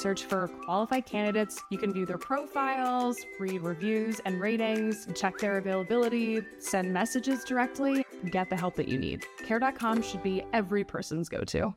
Search for qualified candidates. You can view their profiles, read reviews and ratings, check their availability, send messages directly, get the help that you need. Care.com should be every person's go to.